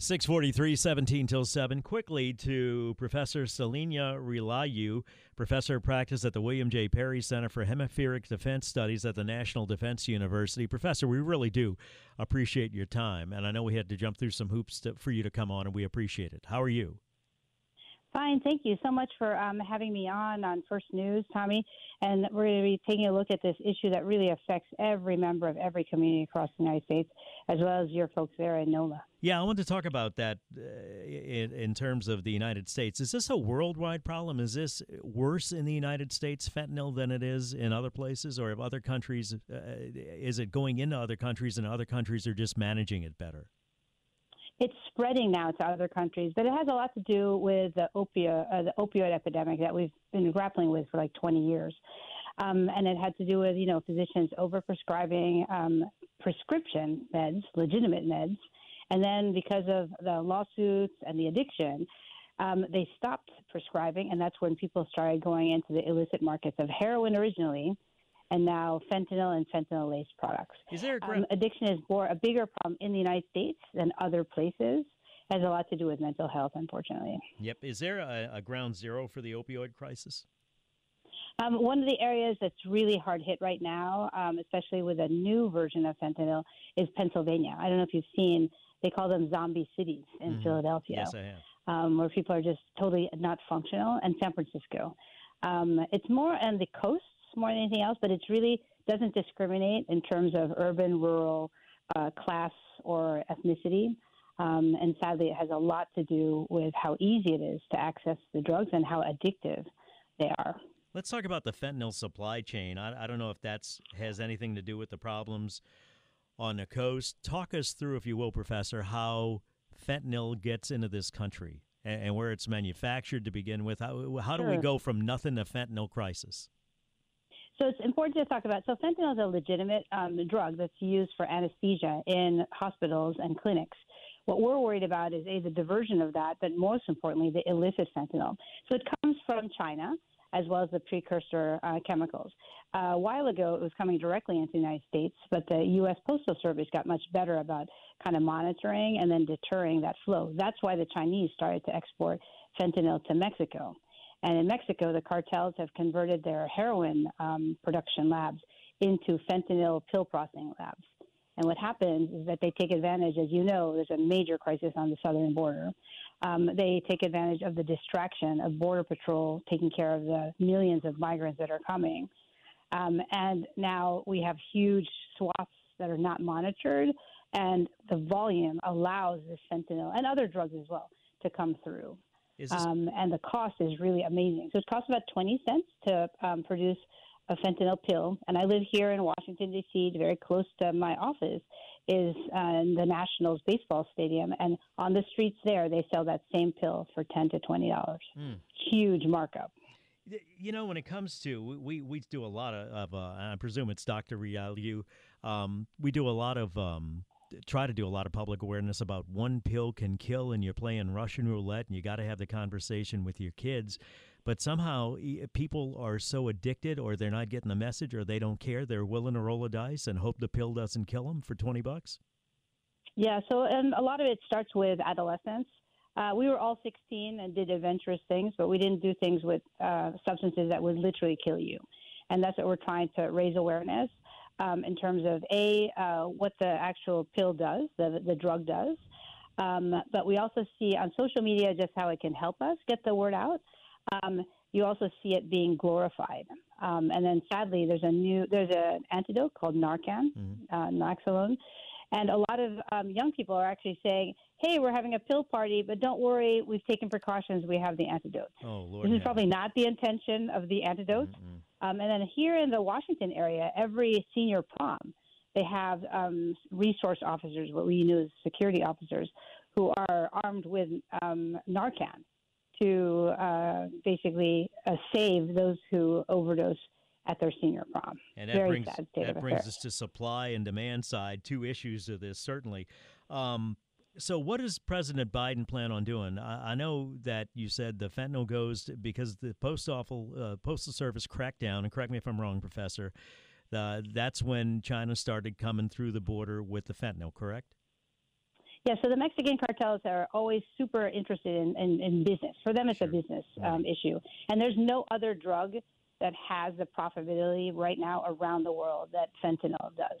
643, 17 till 7. Quickly to Professor Celina Realuyo, professor of practice at the William J. Perry Center for Hemispheric Defense Studies at the National Defense University. Professor, we really do appreciate your time. And I know we had to jump through some hoops to, for you to come on, and we appreciate it. How are you? Fine, thank you so much for um, having me on on First News, Tommy. And we're going to be taking a look at this issue that really affects every member of every community across the United States, as well as your folks there in NOLA. Yeah, I want to talk about that uh, in, in terms of the United States. Is this a worldwide problem? Is this worse in the United States, fentanyl, than it is in other places? Or if other countries, uh, is it going into other countries and other countries are just managing it better? It's spreading now to other countries, but it has a lot to do with the opioid, uh, the opioid epidemic that we've been grappling with for like 20 years. Um, and it had to do with, you know, physicians overprescribing um, prescription meds, legitimate meds. And then because of the lawsuits and the addiction, um, they stopped prescribing. And that's when people started going into the illicit markets of heroin originally and now fentanyl and fentanyl laced products. Is there a gra- Um, addiction is more a bigger problem in the United States than other places. Has a lot to do with mental health, unfortunately. Yep. Is there a, a ground zero for the opioid crisis? Um, one of the areas that's really hard hit right now, um, especially with a new version of fentanyl, is Pennsylvania. I don't know if you've seen, they call them zombie cities in Mhm. Philadelphia, Yes, I have. um, where people are just totally not functional, and San Francisco. Um, it's more on the coasts more than anything else, but it's really doesn't discriminate in terms of urban, rural, uh, class, or ethnicity. Um, and sadly, it has a lot to do with how easy it is to access the drugs and how addictive they are. Let's talk about the fentanyl supply chain. I, I don't know if that's has anything to do with the problems on the coast. Talk us through, if you will, Professor, how fentanyl gets into this country and, and where it's manufactured to begin with. How, how do we go from nothing to fentanyl crisis? So it's important to talk about. So fentanyl is a legitimate um, drug that's used for anesthesia in hospitals and clinics. What we're worried about is a the diversion of that, but most importantly, the illicit fentanyl. So it comes from China as well as the precursor uh, chemicals. Uh, a while ago, it was coming directly into the United States, but the U.S. Postal Service got much better about kind of monitoring and then deterring that flow. That's why the Chinese started to export fentanyl to Mexico. And in Mexico, the cartels have converted their heroin um, production labs into fentanyl pill processing labs. And what happens is that they take advantage, as you know, there's a major crisis on the southern border. Um, they take advantage of the distraction of Border Patrol taking care of the millions of migrants that are coming. Um, and now we have huge swaths that are not monitored, and the volume allows this fentanyl and other drugs as well to come through. Is this, Um, and the cost is really amazing. So it costs about 20 cents to um, produce a fentanyl pill. And I live here in Washington, D.C., very close to my office is uh, the Nationals baseball stadium. And on the streets there, they sell that same pill for 10 to $20. Hmm. Huge markup. You know, when it comes to we we, do a lot of, of uh, and I presume it's Dr. Rialu. Um, we do a lot of um, try to do a lot of public awareness about one pill can kill, and you're playing Russian roulette, and you got to have the conversation with your kids. But somehow people are so addicted, or they're not getting the message, or they don't care. They're willing to roll a dice and hope the pill doesn't kill them for twenty bucks. Yeah, so and a lot of it starts with adolescence. Uh, we were all 16 and did adventurous things, but we didn't do things with uh, substances that would literally kill you. And that's what we're trying to raise awareness. Um, in terms of a uh, what the actual pill does, the the drug does, um, but we also see on social media just how it can help us get the word out. Um, you also see it being glorified, um, and then sadly, there's a new there's an antidote called Narcan, Mhm. uh, Naloxone, and a lot of um, young people are actually saying, "Hey, we're having a pill party, but don't worry, we've taken precautions. We have the antidote." Oh, Lord. This is probably not the intention of the antidote. Mm-mm. Um, and then here in the Washington area, every senior prom, they have um, resource officers, what we know as security officers, who are armed with um, Narcan to uh, basically uh, save those who overdose at their senior prom. And that Very brings that brings us to supply and demand side, two issues of this certainly. Um, so, what does President Biden plan on doing? I, I know that you said the fentanyl goes to, because the post awful, uh, postal service crackdown. And correct me if I'm wrong, Professor. Uh, that's when China started coming through the border with the fentanyl. Correct? Yeah, so the Mexican cartels are always super interested in, in, in business. For them, it's Sure. a business um, issue. And there's no other drug that has the profitability right now around the world that fentanyl does.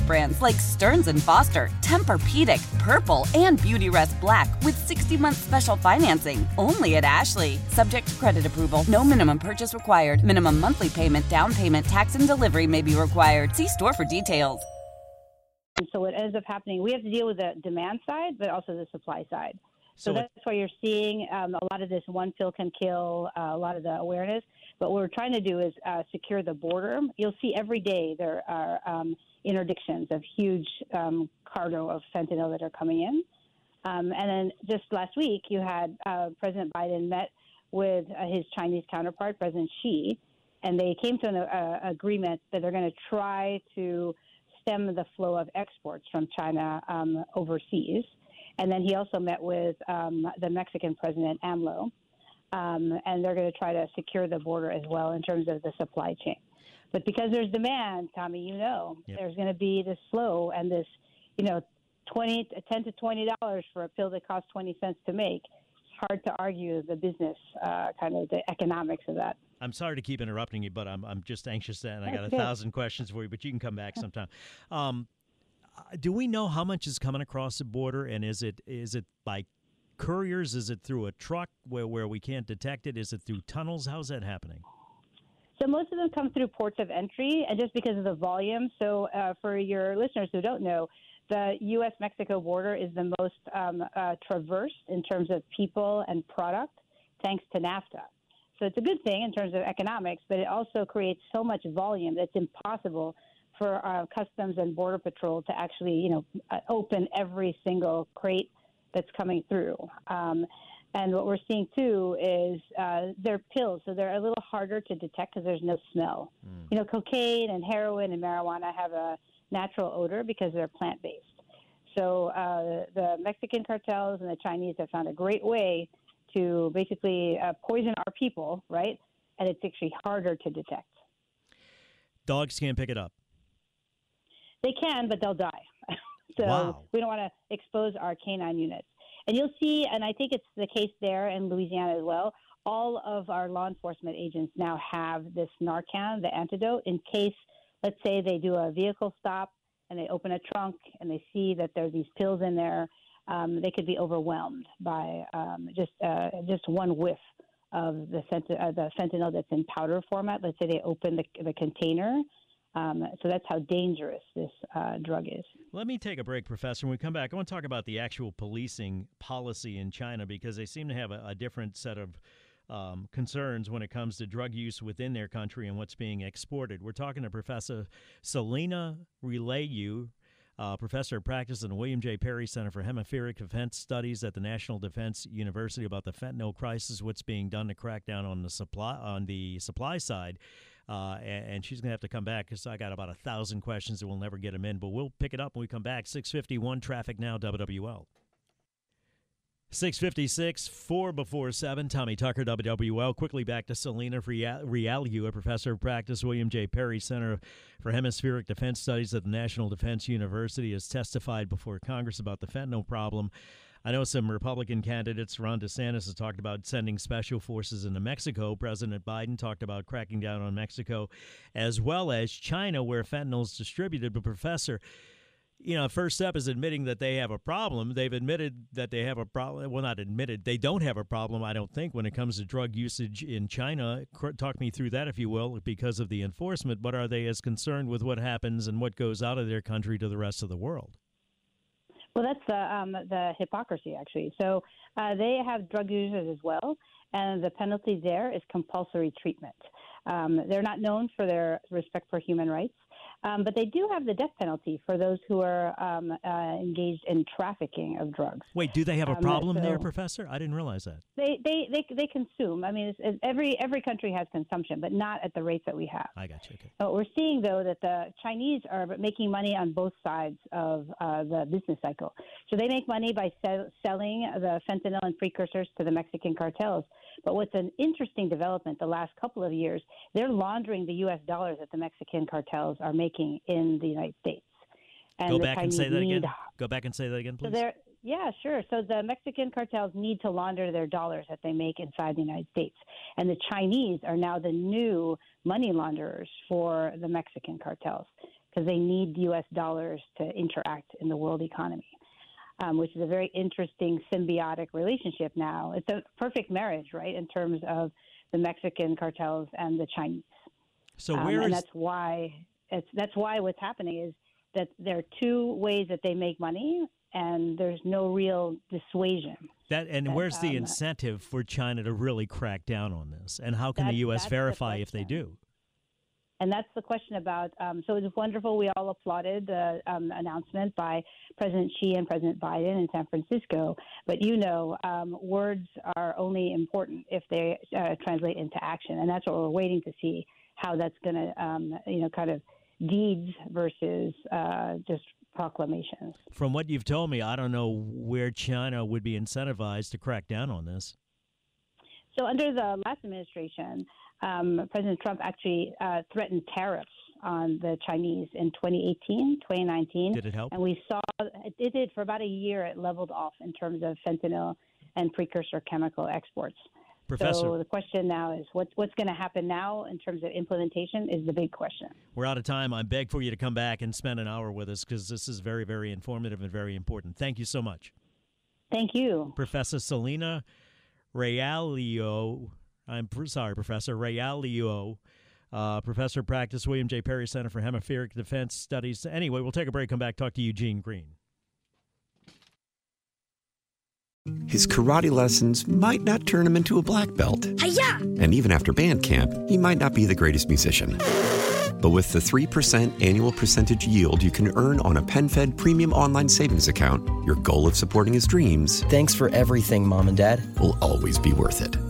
brands like Stearns and Foster, Tempur-Pedic, Purple, and Beauty Rest Black with 60-month special financing. Only at Ashley. Subject to credit approval. No minimum purchase required. Minimum monthly payment, down payment, tax, and delivery may be required. See store for details. So what ends up happening, we have to deal with the demand side, but also the supply side. So, So that's why you're seeing um, a lot of this one pill can kill, uh, a lot of the awareness. But what we're trying to do is uh, secure the border. You'll see every day there are um, interdictions of huge um, cargo of fentanyl that are coming in. Um, and then just last week, you had uh, President Biden met with uh, his Chinese counterpart, President Xi, and they came to an uh, agreement that they're going to try to stem the flow of exports from China um, overseas. And then he also met with um, the Mexican president, AMLO, um, and they're going to try to secure the border as well in terms of the supply chain. But because there's demand, Tommy, you know, Yep. there's going to be this flow and this, you know, 20, 10 to twenty dollars for a pill that costs twenty cents to make. It's hard to argue the business, uh, kind of the economics of that. I'm sorry to keep interrupting you, but I'm I'm just anxious and I got a thousand questions for you, but you can come back sometime. Um, uh, do we know how much is coming across the border, and is it is it by couriers? Is it through a truck where where we can't detect it? Is it through tunnels? How's that happening? So most of them come through ports of entry, and just because of the volume. So uh, for your listeners who don't know, the U.S.-Mexico border is the most um, uh, traversed in terms of people and product, thanks to NAFTA. So it's a good thing in terms of economics, but it also creates so much volume that it's impossible for uh, Customs and Border Patrol to actually, you know, uh, open every single crate that's coming through. Um, and what we're seeing too is uh, they're pills, so they're a little harder to detect because there's no smell. You know, cocaine and heroin and marijuana have a natural odor because they're plant based. So uh, the Mexican cartels and the Chinese have found a great way to basically uh, poison our people, right? And it's actually harder to detect. Dogs can't pick it up. They can, but they'll die. so Wow. we don't want to expose our canine units. And you'll see, and I think it's the case there in Louisiana as well. All of our law enforcement agents now have this Narcan, the antidote, in case let's say they do a vehicle stop and they open a trunk and they see that there are these pills in there, um, they could be overwhelmed by um, just uh, just one whiff of the, fent- uh, the fentanyl that's in powder format. Let's say they open the, the container. Um, so that's how dangerous this uh, drug is. Let me take a break, Professor. When we come back, I want to talk about the actual policing policy in China because they seem to have a, a different set of um, concerns when it comes to drug use within their country and what's being exported. We're talking to Professor Celina Realuyo, uh, professor of practice in the William J. Perry Center for Hemispheric Defense Studies at the National Defense University about the fentanyl crisis, what's being done to crack down on the supply on the supply side. Uh, and, and, she's going to have to come back because I got about a thousand questions and we'll never get them in. But we'll pick it up when we come back. 651 Traffic Now, WWL. 656, 4 before 7. Tommy Tucker, WWL. Quickly back to Celina Realu, a professor of practice, William J. Perry Center for Hemispheric Defense Studies at the National Defense University, has testified before Congress about the fentanyl problem. I know some Republican candidates, Ron DeSantis has talked about sending special forces into Mexico. President Biden talked about cracking down on Mexico, as well as China, where fentanyl is distributed. But, Professor, you know, first step is admitting that they have a problem. They've admitted that they have a problem. Well, not admitted, they don't have a problem, I don't think, when it comes to drug usage in China. Talk me through that, if you will, because of the enforcement. But are they as concerned with what happens and what goes out of their country to the rest of the world? Well, that's the um, the hypocrisy, actually. So uh, they have drug users as well, and the penalty there is compulsory treatment. Um, they're not known for their respect for human rights. Um, but they do have the death penalty for those who are um, uh, engaged in trafficking of drugs. Wait, do they have a um, problem so there, Professor? I didn't realize that. They they they, they consume. I mean, it's, it's every every country has consumption, but not at the rates that we have. I got you. Okay. But we're seeing though that the Chinese are making money on both sides of uh, the business cycle. So they make money by sell, selling the fentanyl and precursors to the Mexican cartels. But what's an interesting development the last couple of years, they're laundering the U.S. dollars that the Mexican cartels are making in the United States. And Go back Chinese and say that again. Go back and say that again, please. So yeah, sure. So the Mexican cartels need to launder their dollars that they make inside the United States. And the Chinese are now the new money launderers for the Mexican cartels because they need U.S. dollars to interact in the world economy, um, which is a very interesting symbiotic relationship now. It's a perfect marriage, right, in terms of the Mexican cartels and the Chinese. So where um, and that's why it's, that's why what's happening is that there are two ways that they make money, and there's no real dissuasion. That and that, where's the um, incentive for China to really crack down on this? And how can the U.S. verify the if they do? And that's the question about. Um, so it was wonderful. We all applauded the um, announcement by President Xi and President Biden in San Francisco. But you know, um, words are only important if they uh, translate into action, and that's what we're waiting to see how that's going to, um, you know, kind of deeds versus uh, just proclamations. From what you've told me, I don't know where China would be incentivized to crack down on this. So, under the last administration, um, President Trump actually uh, threatened tariffs on the Chinese in 2018, 2019. Did it help? And we saw it did for about a year. It leveled off in terms of fentanyl and precursor chemical exports. Professor. So the question now is what's what's going to happen now in terms of implementation is the big question. We're out of time. I beg for you to come back and spend an hour with us because this is very very informative and very important. Thank you so much. Thank you, Professor Celina Realio. I'm sorry, Professor Realio. Uh, professor practice, William J. Perry Center for Hemispheric Defense Studies. Anyway, we'll take a break, come back, talk to Eugene Green. His karate lessons might not turn him into a black belt. Hi-ya! And even after band camp, he might not be the greatest musician. But with the 3% annual percentage yield you can earn on a PenFed premium online savings account, your goal of supporting his dreams. Thanks for everything, Mom and Dad. Will always be worth it.